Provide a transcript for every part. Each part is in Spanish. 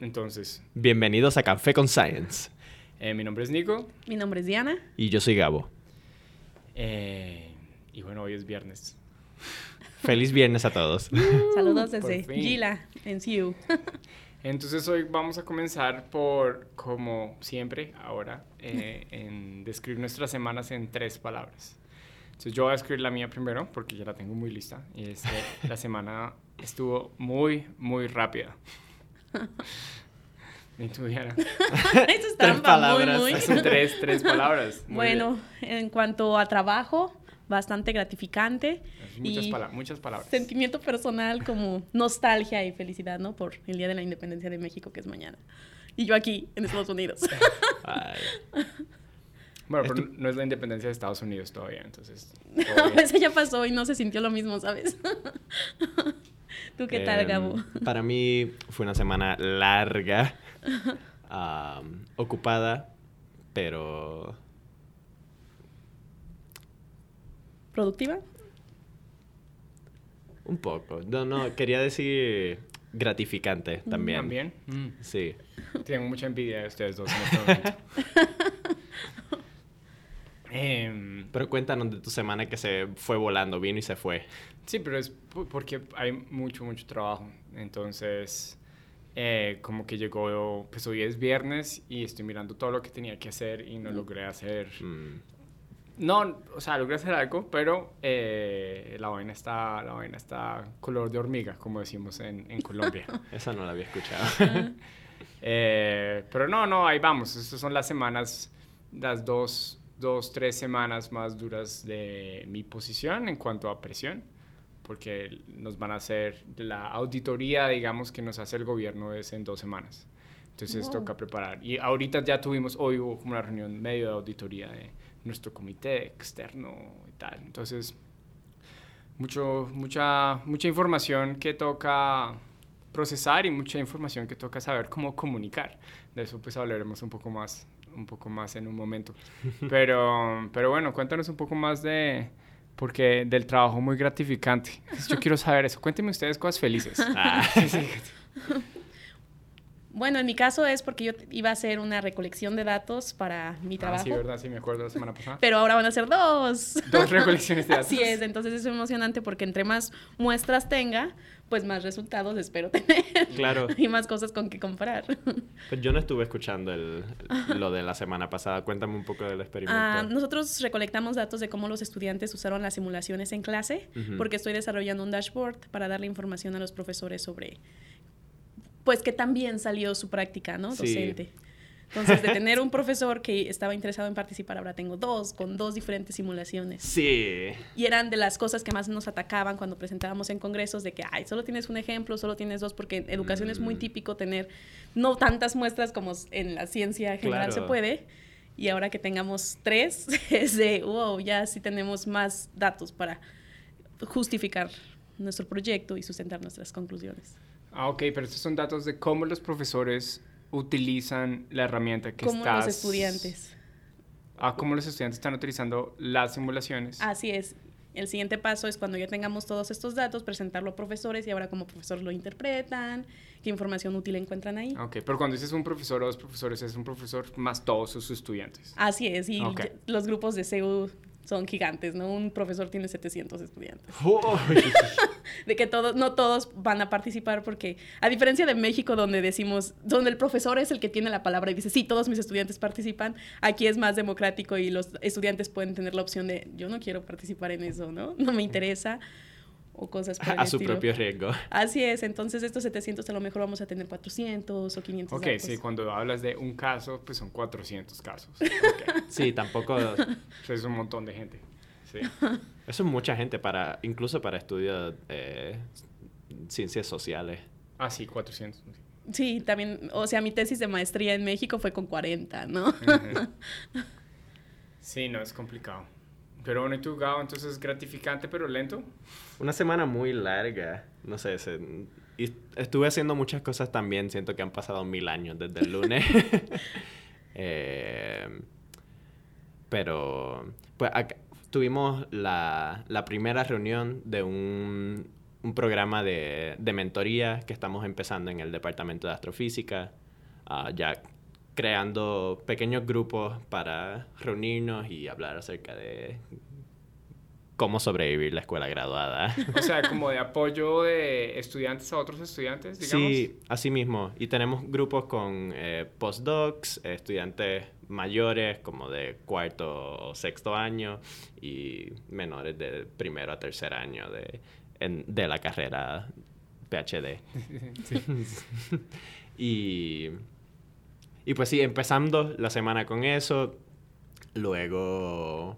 Entonces, Bienvenidos a Café con Science. eh, mi nombre es Nico Mi nombre es Diana. Y yo soy Gabo. eh, y bueno, hoy es viernes. Feliz viernes a todos. Saludos desde. Gila, en Siu. Entonces hoy vamos a comenzar por, como siempre, ahora, eh, en describir nuestras semanas en tres palabras. Entonces yo voy a escribir la mía primero porque ya la tengo muy lista. Y es que la semana estuvo muy, muy rápida. ¿Y tú, Diana? Eso es trampa, palabras. muy, muy. Son tres, tres palabras. Muy Bueno, en cuanto a trabajo, bastante gratificante. Muchas, y pala- muchas palabras. Sentimiento personal como nostalgia y felicidad, ¿no? Por el Día de la Independencia de México, que es mañana. Y yo aquí, en Estados Unidos. Bueno, pero no es la independencia de Estados Unidos todavía, entonces... Eso ya pasó y no se sintió lo mismo, ¿sabes? ¿Tú qué tal, em, Gabo? Para mí fue una semana larga, ocupada, pero ¿Productiva? un poco. No, no, quería decir gratificante también. ¿También? Mm. Sí. Tengo mucha envidia de ustedes dos en este momento. Em, Pero cuéntanos de tu semana que se fue volando, vino y se fue. sí, pero es po- porque hay mucho, mucho trabajo. Entonces, eh, como que llegó, pues hoy es viernes y estoy mirando todo lo que tenía que hacer y no logré hacer... Mm, No, o sea, logré hacer algo, pero eh, la vaina está, la vaina está color de hormiga, como decimos en, en Colombia. esa no la había escuchado. Eh, pero no, no, ahí vamos. Estas son las semanas, las dos, dos, tres semanas más duras de mi posición en cuanto a presión, porque nos van a hacer la auditoría, digamos, que nos hace el gobierno es en dos semanas. Entonces Wow. toca preparar. Y ahorita ya tuvimos, hoy hubo como una reunión medio de auditoría de nuestro comité externo y tal. Entonces, mucho, mucha, mucha información que toca procesar y mucha información que toca saber cómo comunicar. De eso pues hablaremos un poco más, un poco más en un momento. Pero, pero bueno, cuéntanos un poco más de, porque del trabajo muy gratificante. Yo quiero saber eso. Cuéntenme ustedes cosas felices. Ah. Bueno, en mi caso es porque yo iba a hacer una recolección de datos para mi Ah, trabajo. sí, verdad, sí, me acuerdo la semana pasada. Pero ahora van a ser dos. Dos recolecciones de datos. Así es, entonces es emocionante porque entre más muestras tenga, pues más resultados espero tener. Claro. y más cosas con que comparar. Pues yo no estuve escuchando el, lo de la semana pasada. Cuéntame un poco del experimento. Ah, nosotros recolectamos datos de cómo los estudiantes usaron las simulaciones en clase, porque estoy desarrollando un dashboard para darle información a los profesores sobre, pues, que también salió su práctica, ¿no? Sí. Docente. Entonces, de tener un profesor que estaba interesado en participar, ahora tengo dos, con dos diferentes simulaciones. Sí. Y eran de las cosas que más nos atacaban cuando presentábamos en congresos, de que, ay, solo tienes un ejemplo, solo tienes dos, porque en educación es muy Mm. típico tener no tantas muestras como en la ciencia general se puede. Y ahora que tengamos tres, es de, wow, ya sí tenemos más datos para justificar nuestro proyecto y sustentar nuestras conclusiones. Ah, ok, pero estos son datos de cómo los profesores utilizan la herramienta que Como estás... los estudiantes. Ah, cómo los estudiantes están utilizando las simulaciones. Así es. El siguiente paso es cuando ya tengamos todos estos datos, presentarlo a profesores y ahora como profesores lo interpretan, qué información útil encuentran ahí. Ok, pero cuando dices un profesor o dos profesores, es un profesor más todos sus estudiantes. Así es, y los grupos de CEU son gigantes, ¿no? Un profesor tiene 700 estudiantes. De que todos, no todos van a participar porque, a diferencia de México, donde decimos, donde el profesor es el que tiene la palabra y dice, sí, todos mis estudiantes participan, aquí es más democrático y los estudiantes pueden tener la opción de, yo no quiero participar en eso, ¿no? No me interesa, o cosas por el a su estilo. propio riesgo. Así es, entonces estos 700 a lo mejor vamos a tener 400 o 500 Ok, datos. sí, cuando hablas de un caso, pues son 400 casos. Sí, tampoco. Eso es un montón de gente. Sí. Eso es mucha gente para, incluso para estudios eh, ciencias sociales. Ah, sí, 400. Sí, también, o sea, mi tesis de maestría en México fue con 40, ¿no? Sí, no, es complicado. Pero bueno, ¿y tú, Gabo? Entonces es gratificante, pero lento. Una semana muy larga. No sé, se- estuve haciendo muchas cosas también. Siento que han pasado mil años desde el lunes. Eh, pero, pues, acá- tuvimos la, la primera reunión de un, un programa de, de mentoría que estamos empezando en el Departamento de Astrofísica, ah, ya creando pequeños grupos para reunirnos y hablar acerca de cómo sobrevivir la escuela graduada. O sea, como de apoyo de estudiantes a otros estudiantes, digamos. Sí, así mismo. Y tenemos grupos con eh, postdocs, estudiantes mayores como de cuarto o sexto año y menores de primero a tercer año de, en- de la carrera PhD. y, y pues sí, empezando la semana con eso. Luego...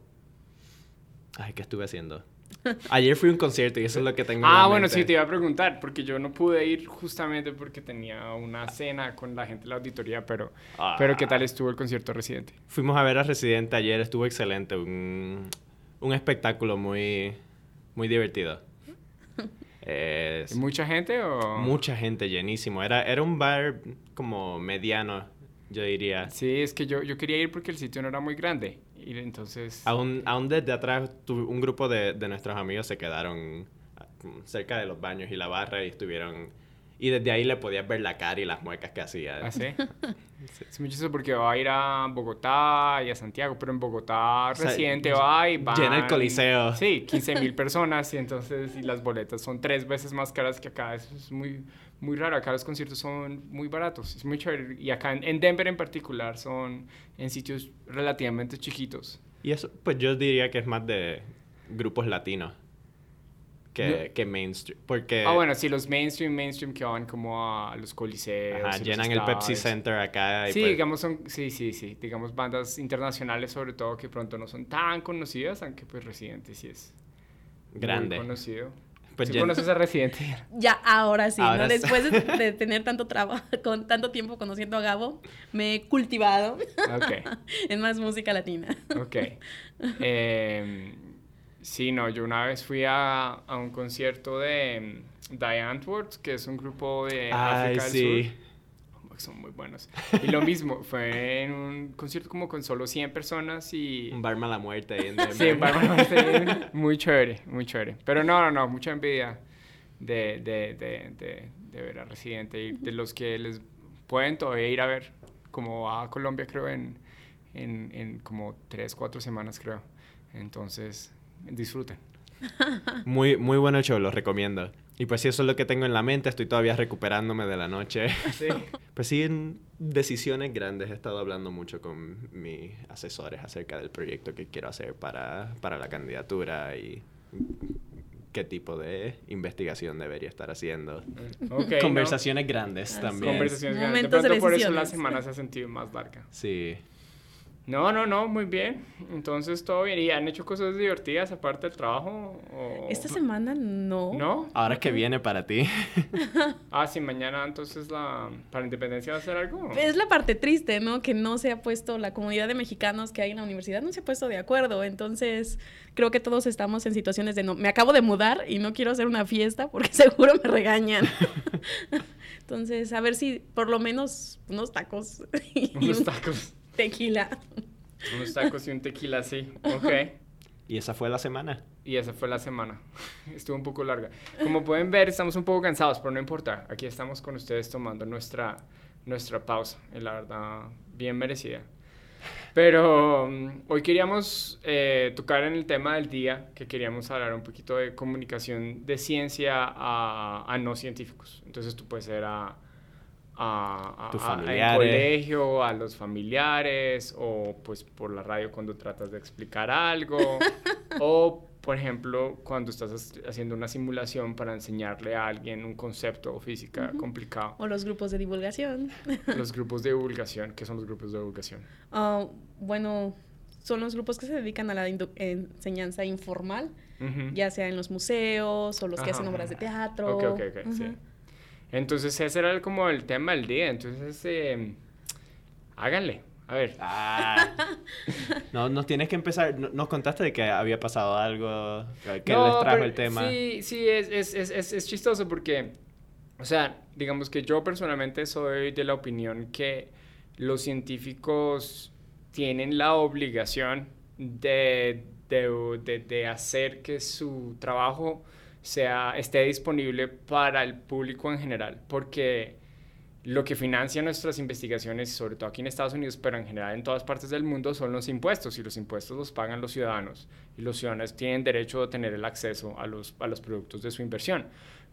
Ay, ¿qué estuve haciendo? Ayer fui a un concierto y eso es lo que tengo en Ah, bueno, mente. sí, te iba a preguntar, porque yo no pude ir justamente porque tenía una cena con la gente de la auditoría, pero, Ah. pero ¿qué tal estuvo el concierto residente? Fuimos a ver a Residente ayer, estuvo excelente, un, un espectáculo muy, muy divertido. Es- ¿Mucha gente o...? mucha gente, llenísimo. Era, era un bar como mediano, yo diría. Sí, es que yo, yo quería ir porque el sitio no era muy grande. Y entonces... Aún, aún desde atrás, tu- un grupo de, de nuestros amigos se quedaron ah, cerca de los baños y la barra y estuvieron... Y desde ahí le podías ver la cara y las muecas que hacía. ¿Ah, sí? Es muy chistoso porque va a ir a Bogotá y a Santiago, pero en Bogotá O sea, Residente va y va... llena el coliseo. Sí, 15 mil personas y entonces y las boletas son tres veces más caras que acá. Eso es muy, muy raro. Acá los conciertos son muy baratos. Es muy chévere. Y acá en, en Denver en particular son en sitios relativamente chiquitos. Y eso, pues yo diría que es más de grupos latinos que, mainstream. Porque Ah, bueno, sí, los mainstream, mainstream que van como a los coliseos. ajá, llenan el Pepsi. Center acá. y Sí, pues- digamos son, sí, sí, sí, digamos bandas internacionales sobre todo que pronto no son tan conocidas, aunque pues Residente sí es Grande. muy conocido. Pues ¿Sí conoces a Residente? Ya, ahora sí, Ahora ¿no? Después de, de tener tanto trabajo, con tanto tiempo conociendo a Gabo, me he cultivado ok, en más música latina. ok. Em, sí, no, yo una vez fui a, a un concierto de um, Die Antwoord, que es un grupo de Ay, África del sí. Sur. Son muy buenos. Y lo mismo, fue en un concierto como con solo 100 personas y... Un bar mala muerte en. Sí, en Bárbara Stein, muy chévere, muy chévere. Pero no, no, no, mucha envidia de, de, de, de, de ver a Residente y de los que les pueden todavía ir a ver, como a Colombia creo en, en, en como tres, cuatro semanas creo. Entonces, disfruten. Muy, muy bueno el show, lo recomiendo. Y pues sí, eso es lo que tengo en la mente. Estoy todavía recuperándome de la noche. Sí. Pues sí, en decisiones grandes. He estado hablando mucho con mis asesores acerca del proyecto que quiero hacer para, para la candidatura y qué tipo de investigación debería estar haciendo. ¿no? Conversaciones grandes también. Conversaciones grandes. Momentos de de pronto por eso la semana se ha sentido más larga. Sí. No, no, no, muy bien. Entonces todo bien. ¿Y han hecho cosas divertidas aparte del trabajo? O... Esta semana no. ¿No? Ahora es que viene para ti. Ah, sí, mañana entonces la para Independencia va a hacer algo. Es la parte triste, ¿no? Que no se ha puesto, la comunidad de mexicanos que hay en la universidad no se ha puesto de acuerdo. Entonces, creo que todos estamos en situaciones de no. Me acabo de mudar y no quiero hacer una fiesta porque seguro me regañan. Entonces, a ver si por lo menos unos tacos y Unos un tacos. Tequila. Unos tacos y un tequila, sí. Ok. Y esa fue la semana. Y esa fue la semana. Estuvo un poco larga. Como pueden ver, estamos un poco cansados, pero no importa. Aquí estamos con ustedes tomando nuestra, nuestra pausa. Y la verdad, bien merecida. Pero mm, hoy queríamos eh, tocar en el tema del día, que queríamos hablar un poquito de comunicación de ciencia a, a no científicos. Entonces tú puedes ser a, a, a- colegio, a los familiares, o pues por la radio cuando tratas de explicar algo, o por ejemplo cuando estás haciendo una simulación para enseñarle a alguien un concepto o física complicado. O los grupos de divulgación. Los grupos de divulgación, ¿qué son los grupos de divulgación? Ah, bueno, son los grupos que se dedican a la enseñanza informal, ya sea en los museos o los que Ajá, hacen obras de teatro. Ok, ok, ok, sí. Entonces ese era el- como el tema del día, entonces eh, háganle, a ver. Ah. No, nos tienes que empezar. no- Nos contaste de que había pasado algo, que No, les trajo pero el tema. Sí, sí, es, es, es, es, es chistoso porque, o sea, digamos que yo personalmente soy de la opinión que los científicos tienen la obligación de, de, de, de hacer que su trabajo sea, esté disponible para el público en general, porque lo que financia nuestras investigaciones, sobre todo aquí en Estados Unidos, pero en general en todas partes del mundo, son los impuestos y los impuestos los pagan los ciudadanos y los ciudadanos tienen derecho a tener el acceso a los, a los productos de su inversión.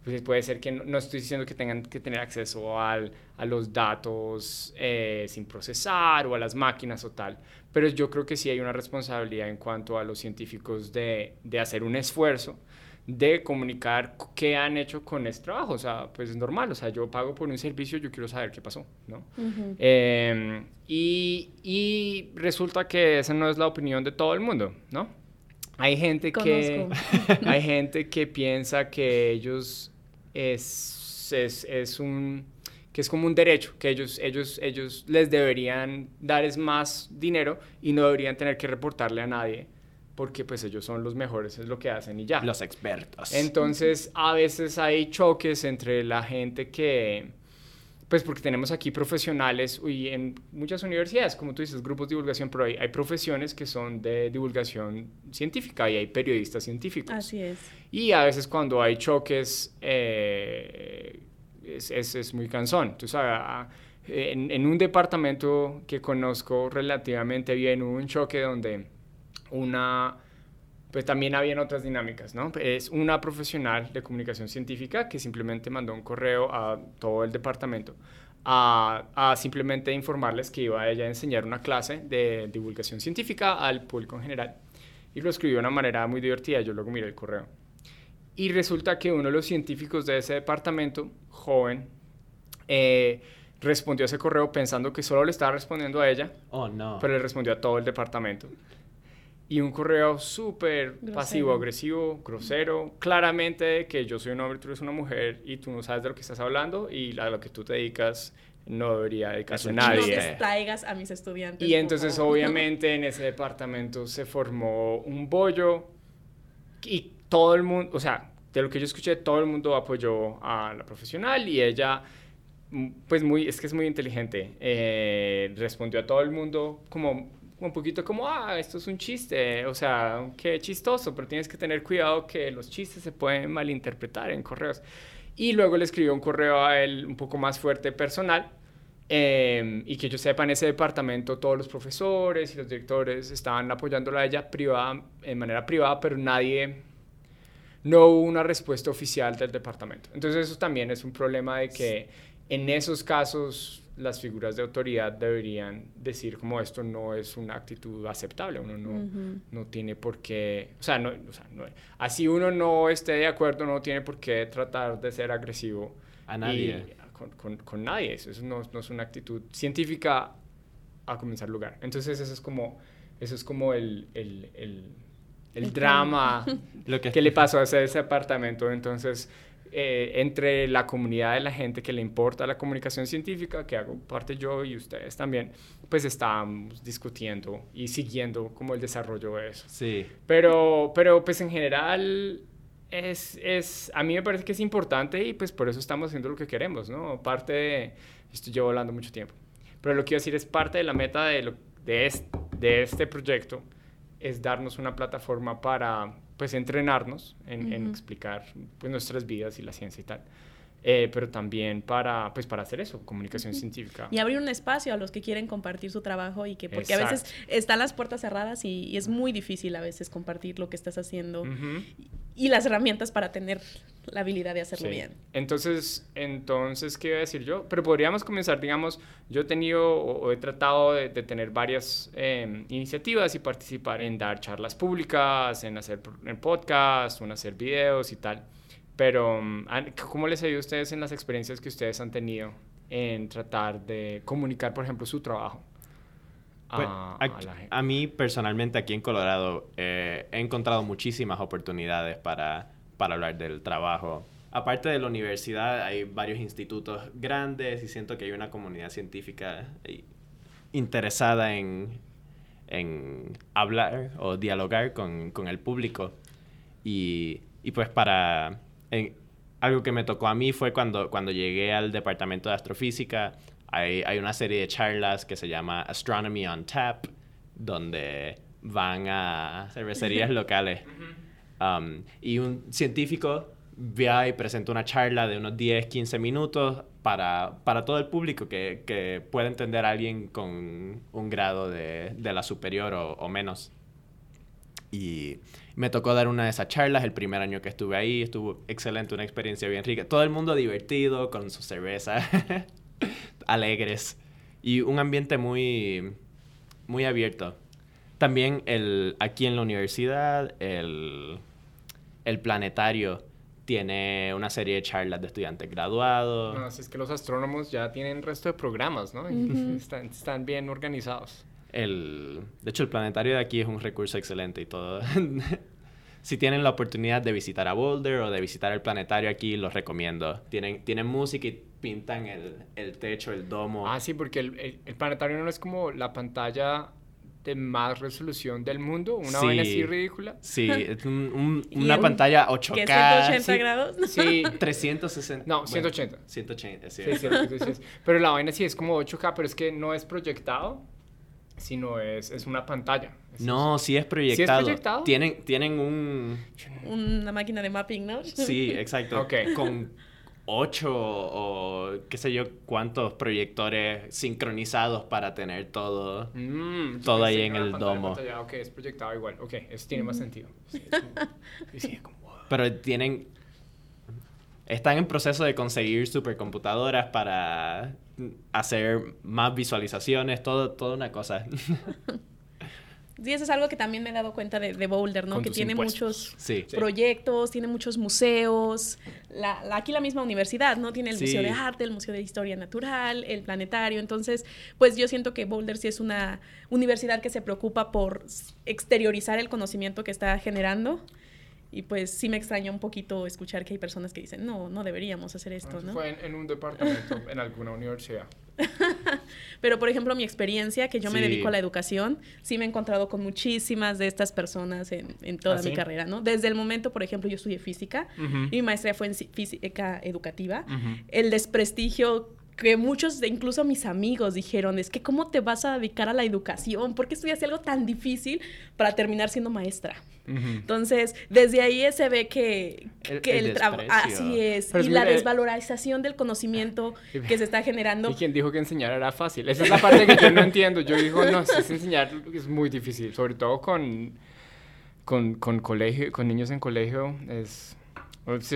Pues puede ser que no, estoy diciendo que tengan que tener acceso al, a los datos eh, sin procesar o a las máquinas o tal, pero yo creo que sí hay una responsabilidad en cuanto a los científicos de, de hacer un esfuerzo de comunicar qué han hecho con este trabajo. O sea, pues es normal. O sea, yo pago por un servicio, yo quiero saber qué pasó, ¿no? Em, y, y, resulta que esa no es la opinión de todo el mundo, ¿no? Hay gente que hay gente que piensa que ellos es, es, es, un que es como un derecho, que ellos, ellos, ellos les deberían dar más dinero y no deberían tener que reportarle a nadie porque pues ellos son los mejores, es lo que hacen y ya. Los expertos. Entonces, a veces hay choques entre la gente que, pues porque tenemos aquí profesionales y en muchas universidades, como tú dices, grupos de divulgación, pero hay, hay profesiones que son de divulgación científica y hay periodistas científicos. Así es. Y a veces cuando hay choques, eh, es, es, es, muy cansón. Tú sabes, en, en un departamento que conozco relativamente bien, hubo un choque donde una, pues también habían otras dinámicas, ¿no? Es una profesional de comunicación científica que simplemente mandó un correo a todo el departamento a, a, simplemente informarles que iba a ella a enseñar una clase de divulgación científica al público en general. Y lo escribió de una manera muy divertida, yo luego miré el correo. Y resulta que uno de los científicos de ese departamento, joven, eh, respondió a ese correo pensando que solo le estaba respondiendo a ella, oh, no. pero le respondió a todo el departamento y un correo súper pasivo, agresivo, grosero, claramente que yo soy un hombre, tú eres una mujer y tú no sabes de lo que estás hablando y a lo que tú te dedicas no debería dedicarse a nadie. No traigas a mis estudiantes. Y entonces obviamente en ese departamento se formó un bollo y todo el mundo, o sea, de lo que yo escuché, todo el mundo apoyó a la profesional y ella pues muy, es que es muy inteligente, eh, respondió a todo el mundo como un poquito como, ah, esto es un chiste, o sea, qué chistoso, pero tienes que tener cuidado que los chistes se pueden malinterpretar en correos. Y luego le escribió un correo a él un poco más fuerte personal em, y que yo sepa en ese departamento todos los profesores y los directores estaban apoyándola a ella privada, en manera privada, pero nadie, no hubo una respuesta oficial del departamento. Entonces eso también es un problema de que en esos casos las figuras de autoridad deberían decir como esto no es una actitud aceptable, uno no, no tiene por qué, o sea, no, o sea no, así uno no esté de acuerdo, no tiene por qué tratar de ser agresivo a nadie. Con, con, con, nadie, eso, no, no, es una actitud científica a comenzar lugar. Entonces eso es como, eso es como el, el, el, el drama Lo que... que le pasó a ese, ese apartamento. Entonces eh, entre la comunidad de la gente que le importa la comunicación científica, que hago parte yo y ustedes también, pues estamos discutiendo y siguiendo como el desarrollo de eso. Sí. Pero, pero pues en general es, es, a mí me parece que es importante y pues por eso estamos haciendo lo que queremos, ¿no? Parte de, esto llevo hablando mucho tiempo, pero lo que quiero decir es parte de la meta de, lo, de, este, de este proyecto es darnos una plataforma para pues entrenarnos en, en explicar pues, nuestras vidas y la ciencia y tal. Eh, pero también para, pues, para hacer eso, comunicación científica. Y abrir un espacio a los que quieren compartir su trabajo y que, porque a veces están las puertas cerradas y, es muy difícil a veces compartir lo que estás haciendo y, las herramientas para tener la habilidad de hacerlo bien. Entonces, entonces, ¿qué iba a decir yo? Pero podríamos comenzar, digamos, yo he tenido o, he tratado de, tener varias em, iniciativas y participar en dar charlas públicas, en hacer en podcast, en hacer videos y tal. Pero, mm, ¿cómo les ha ido a ustedes en las experiencias que ustedes han tenido en tratar de comunicar, por ejemplo, su trabajo? A, pues, a, mí personalmente aquí en Colorado eh, he encontrado muchísimas oportunidades para, para hablar del trabajo. Aparte de la universidad hay varios institutos grandes y siento que hay una comunidad científica interesada en, en hablar o dialogar con, con el público. Y, y pues para algo que me tocó a mí fue cuando, cuando llegué al departamento de astrofísica. Hay, hay una serie de charlas que se llama Astronomy on Tap, donde van a cervecerías locales. Um, y un científico va y presenta una charla de unos 10, 15 minutos para, para todo el público que, que pueda entender a alguien con un grado de, de la superior o, o menos. Y me tocó dar una de esas charlas el primer año que estuve ahí. Estuvo excelente, una experiencia bien rica. Todo el mundo divertido, con su cerveza, alegres. Y un ambiente muy, muy abierto. También el, aquí en la universidad, el, el planetario tiene una serie de charlas de estudiantes graduados. No, así es que los astrónomos ya tienen resto de programas, ¿no? Están, están bien organizados. El, de hecho, el planetario de aquí es un recurso excelente y todo. si tienen la oportunidad de visitar a Boulder o de visitar el planetario aquí, los recomiendo. Tienen, tienen música y pintan el, el techo, el domo. Ah, sí, porque el, el- el planetario no es como la pantalla de más resolución del mundo, una Sí. vaina así ridícula. Sí, es un- un- una pantalla Que es 8K. 180 sí, grados. Sí, 360. No, bueno, 180. 180, sí. sí, sí. Pero la vaina sí es como 8K, pero es que no es proyectado, sino es, es una pantalla. Es- No, sí es proyectado. proyectado? Tienen, tienen un... Una máquina de mapping, ¿no? Sí, exacto. Ok. Con ocho o qué sé yo cuántos proyectores sincronizados para tener todo. Mm, Todo ahí en el pantalla, domo. pantalla, Ok, es proyectado igual. Ok, eso tiene más sentido. Sí, es como- sí, sí, como, wow. Pero tienen... Están en proceso de conseguir supercomputadoras para hacer más visualizaciones, todo, toda una cosa. Sí, eso es algo que también me he dado cuenta de, de Boulder, ¿no? Con que tiene impuestos. muchos Sí. Proyectos, tiene muchos museos. La, la- aquí la misma universidad, ¿no? Tiene el Sí. Museo de Arte, el Museo de Historia Natural, el Planetario. Entonces, pues yo siento que Boulder sí es una universidad que se preocupa por exteriorizar el conocimiento que está generando. Y pues sí me extraña un poquito escuchar que hay personas que dicen, no, no deberíamos hacer esto, Eso ¿no? Fue en, en un departamento en alguna universidad. Pero, por ejemplo, mi experiencia, que yo me dedico a la educación, sí me he encontrado con muchísimas de estas personas en, en toda ¿Ah, mi sí? carrera, ¿no? Desde el momento, por ejemplo, yo estudié física y mi maestría fue en física educativa. El desprestigio que muchos, incluso mis amigos, dijeron, es que ¿cómo te vas a dedicar a la educación? ¿Por qué estudiaste algo tan difícil para terminar siendo maestra? Entonces, desde ahí se ve que, El- que el el, trabajo... Así es. Pero y es la desvalorización del conocimiento que se está generando. ¿Y quién dijo que enseñar era fácil? Esa es la parte que yo no entiendo. Yo digo, no, si es enseñar es muy difícil, sobre todo con, con, con colegio, con niños en colegio. Es,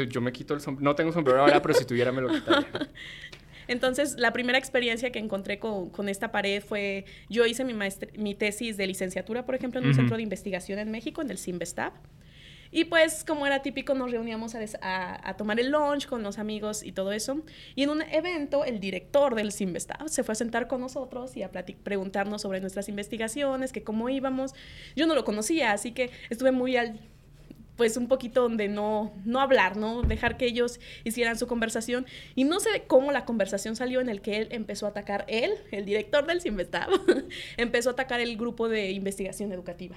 yo me quito el sombrero, no tengo sombrero ahora, pero si tuviera me lo quitaría. Entonces, la primera experiencia que encontré con, con esta pared fue, yo hice mi, tesis de licenciatura, por ejemplo, en un centro de investigación en México, en el CIMBESTAB. Y pues, como era típico, nos reuníamos a, des- a- a tomar el lunch con los amigos y todo eso. Y en un evento, el director del CIMBESTAB se fue a sentar con nosotros y a preguntarnos sobre nuestras investigaciones, que cómo íbamos. Yo no lo conocía, así que estuve muy al, pues un poquito donde no, no hablar, ¿no? Dejar que ellos hicieran su conversación. Y no sé cómo la conversación salió en el que él empezó a atacar, él, el director del CIMBESTAB, empezó a atacar el grupo de investigación educativa,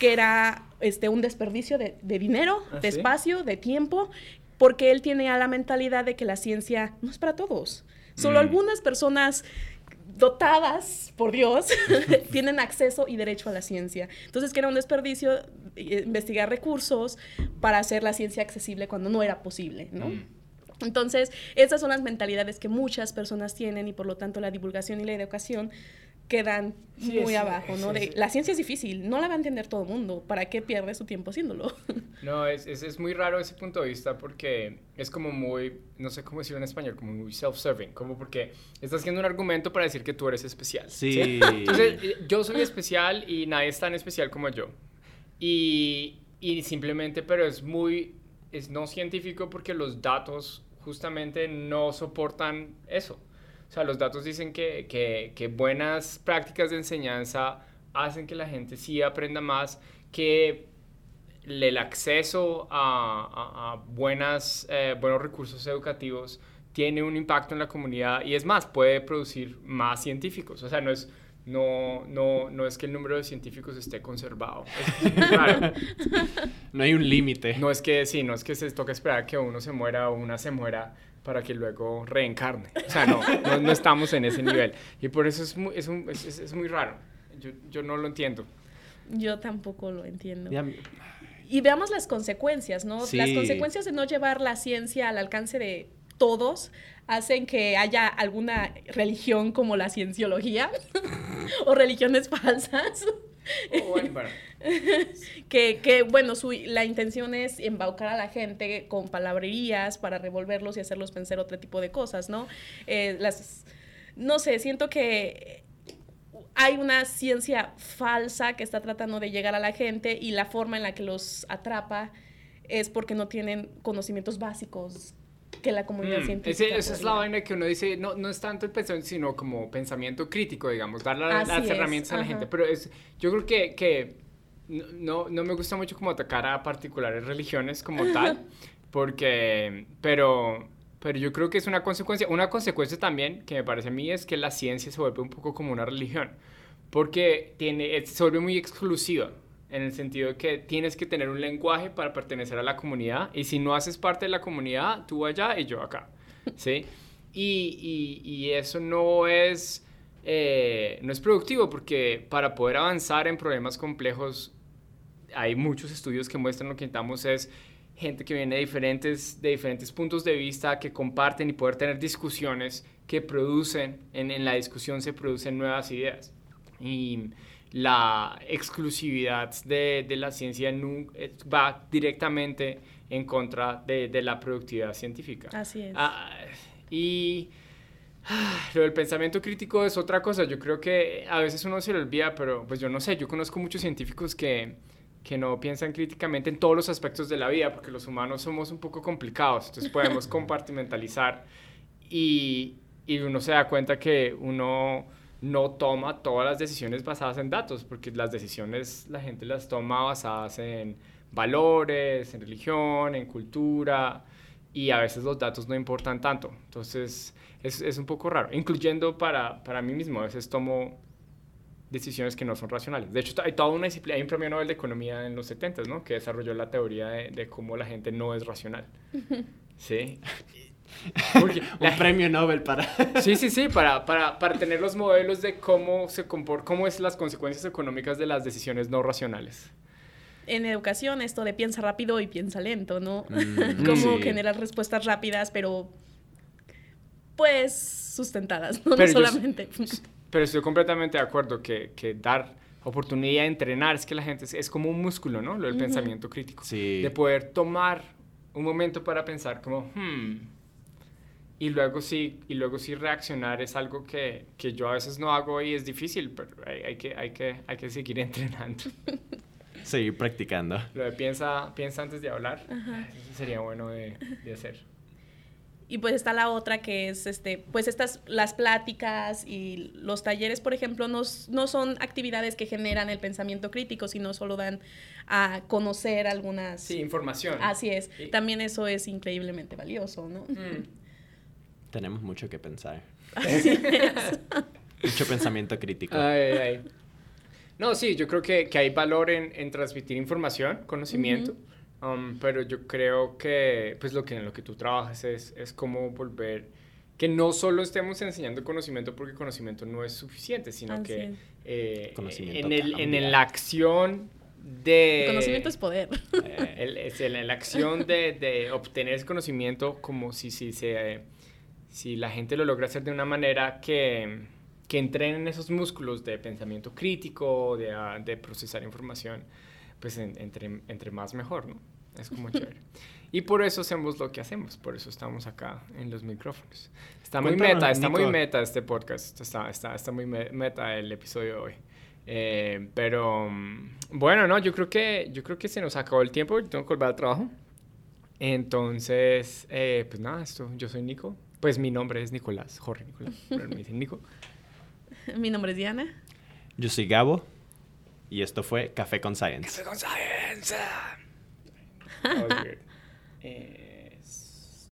que era este, un desperdicio de, de dinero, ¿Ah, de sí? espacio, de tiempo, porque él tiene a la mentalidad de que la ciencia no es para todos. Solo Mm. algunas personas dotadas por Dios tienen acceso y derecho a la ciencia. Entonces, que era un desperdicio investigar recursos para hacer la ciencia accesible cuando no era posible, ¿no? Mm. Entonces, esas son las mentalidades que muchas personas tienen y por lo tanto la divulgación y la educación quedan Sí, muy abajo, ¿no? sí, De, sí. la ciencia es difícil, no la va a entender todo el mundo, ¿para qué pierde su tiempo haciéndolo? No, es, es, es muy raro ese punto de vista porque es como muy, no sé cómo decirlo en español, como muy self-serving, como porque estás haciendo un argumento para decir que tú eres especial. Sí. Entonces, eh, yo soy especial y nadie es tan especial como yo. Y, y simplemente, pero es muy, es no científico porque los datos justamente no soportan eso. O sea, los datos dicen que, que, buenas prácticas de enseñanza hacen que la gente sí aprenda más, que el acceso a, a- a buenas, eh, buenos recursos educativos tiene un impacto en la comunidad y es más, puede producir más científicos. O sea, no es, no, no, no es que el número de científicos esté conservado. Es. No hay un límite. No es que, sí, no es que se toque esperar que uno se muera o una se muera para que luego reencarne. O sea, no, no, no estamos en ese nivel. Y por eso es muy, es un- es- es- es muy raro. Yo, yo no lo entiendo. Yo tampoco lo entiendo. Ya- y veamos las consecuencias, ¿no? Sí. Las consecuencias de no llevar la ciencia al alcance de todos hacen que haya alguna religión como la cienciología o religiones falsas. Oh, que, que, bueno, su, la intención es embaucar a la gente con palabrerías para revolverlos y hacerlos pensar otro tipo de cosas, ¿no? Eh, las, no sé, siento que hay una ciencia falsa que está tratando de llegar a la gente y la forma en la que los atrapa es porque no tienen conocimientos básicos que la comunidad Mm, científica. ese- esa es la vaina que uno dice, no, no es tanto el pensamiento, sino como pensamiento crítico, digamos, dar la- las es, herramientas a la ajá. gente. Pero es, yo creo que, que no- no, me gusta mucho como atacar a particulares religiones como tal, porque, pero, pero yo creo que es una consecuencia. Una consecuencia también que me parece a mí es que la ciencia se vuelve un poco como una religión, porque tiene, se vuelve muy exclusiva. En el sentido de que tienes que tener un lenguaje para pertenecer a la comunidad y si no haces parte de la comunidad, tú allá y yo acá. ¿Sí? Y, y- y eso no es, eh, no es productivo porque para poder avanzar en problemas complejos hay muchos estudios que muestran lo que necesitamos es gente que viene de diferentes, de diferentes puntos de vista, que comparten y poder tener discusiones que producen, en, en la discusión se producen nuevas ideas. Y la exclusividad de, de la ciencia eh, va directamente en contra de, de la productividad científica. Así es. Ah, y ah, lo del pensamiento crítico es otra cosa. Yo creo que a veces uno se lo olvida, pero pues yo no sé, yo conozco muchos científicos que, que no piensan críticamente en todos los aspectos de la vida, porque los humanos somos un poco complicados, entonces podemos compartimentalizar y, y uno se da cuenta que uno no toma todas las decisiones basadas en datos, porque las decisiones la gente las toma basadas en valores, en religión, en cultura, y a veces los datos no importan tanto. Entonces es, es un poco raro, incluyendo para, para mí mismo. A veces tomo decisiones que no son racionales. De hecho, hay toda una disciplina, hay un premio Nobel de Economía en los 70, ¿no? Que desarrolló la teoría de, de cómo la gente no es racional. ¿Sí? Porque Un premio Nobel para... Sí, sí, sí, para, para, para tener los modelos de cómo se compor cómo es las consecuencias económicas de las decisiones no racionales. en educación esto de piensa rápido y piensa lento, ¿no? Mm, Como sí. generar respuestas rápidas, pero pues sustentadas, no, Pero No yo- solamente. Pero estoy completamente de acuerdo que, que dar oportunidad de entrenar, es que la gente es, es como un músculo, ¿no? Lo del Ujú. pensamiento crítico. Sí. De poder tomar un momento para pensar como, hmm, y luego sí, y luego sí reaccionar es algo que, que yo a veces no hago y es difícil, pero hay, hay que, hay, que, hay que seguir entrenando. Seguir practicando. Lo de piensa, piensa antes de hablar, eso sería bueno de, de hacer. Y pues está la otra que es, este, pues estas, las pláticas y los talleres, por ejemplo, no, no son actividades que generan el pensamiento crítico, sino solo dan a conocer algunas... Sí, información. Así es. Y- También eso es increíblemente valioso, ¿no? Mm. Tenemos mucho que pensar. Así es. Mucho pensamiento crítico. Ay, ay, ay. No, sí, yo creo que, que hay valor en, en transmitir información, conocimiento, um, pero yo creo que pues lo que en lo que tú trabajas es, es cómo volver que no solo estemos enseñando conocimiento porque conocimiento no es suficiente, sino Así que eh, Conocimiento en, el, en la acción de... El conocimiento es poder. Eh, el- es el- la acción de, de obtener ese conocimiento como si, si, se, si la gente lo logra hacer de una manera que, que entrenen esos músculos de pensamiento crítico, de, ah, de procesar información, pues en- entre, entre más mejor, ¿no? Es como chévere. Y por eso hacemos lo que hacemos, por eso estamos acá en los micrófonos. Está muy Cuéntanos, meta, está muy meta este podcast, está, está, está muy me- meta el episodio de hoy. Eh, pero mm, bueno, no, yo creo que yo creo que se nos acabó el tiempo, yo tengo que volver al trabajo. Entonces, eh, pues nada, esto, yo soy Nico. Pues mi nombre es Nicolás, Jorge Nicolás, pero me dicen Nico. Mi nombre es Diana. Yo soy Gabo y esto fue Café con Science. con Science. Oh. Eh,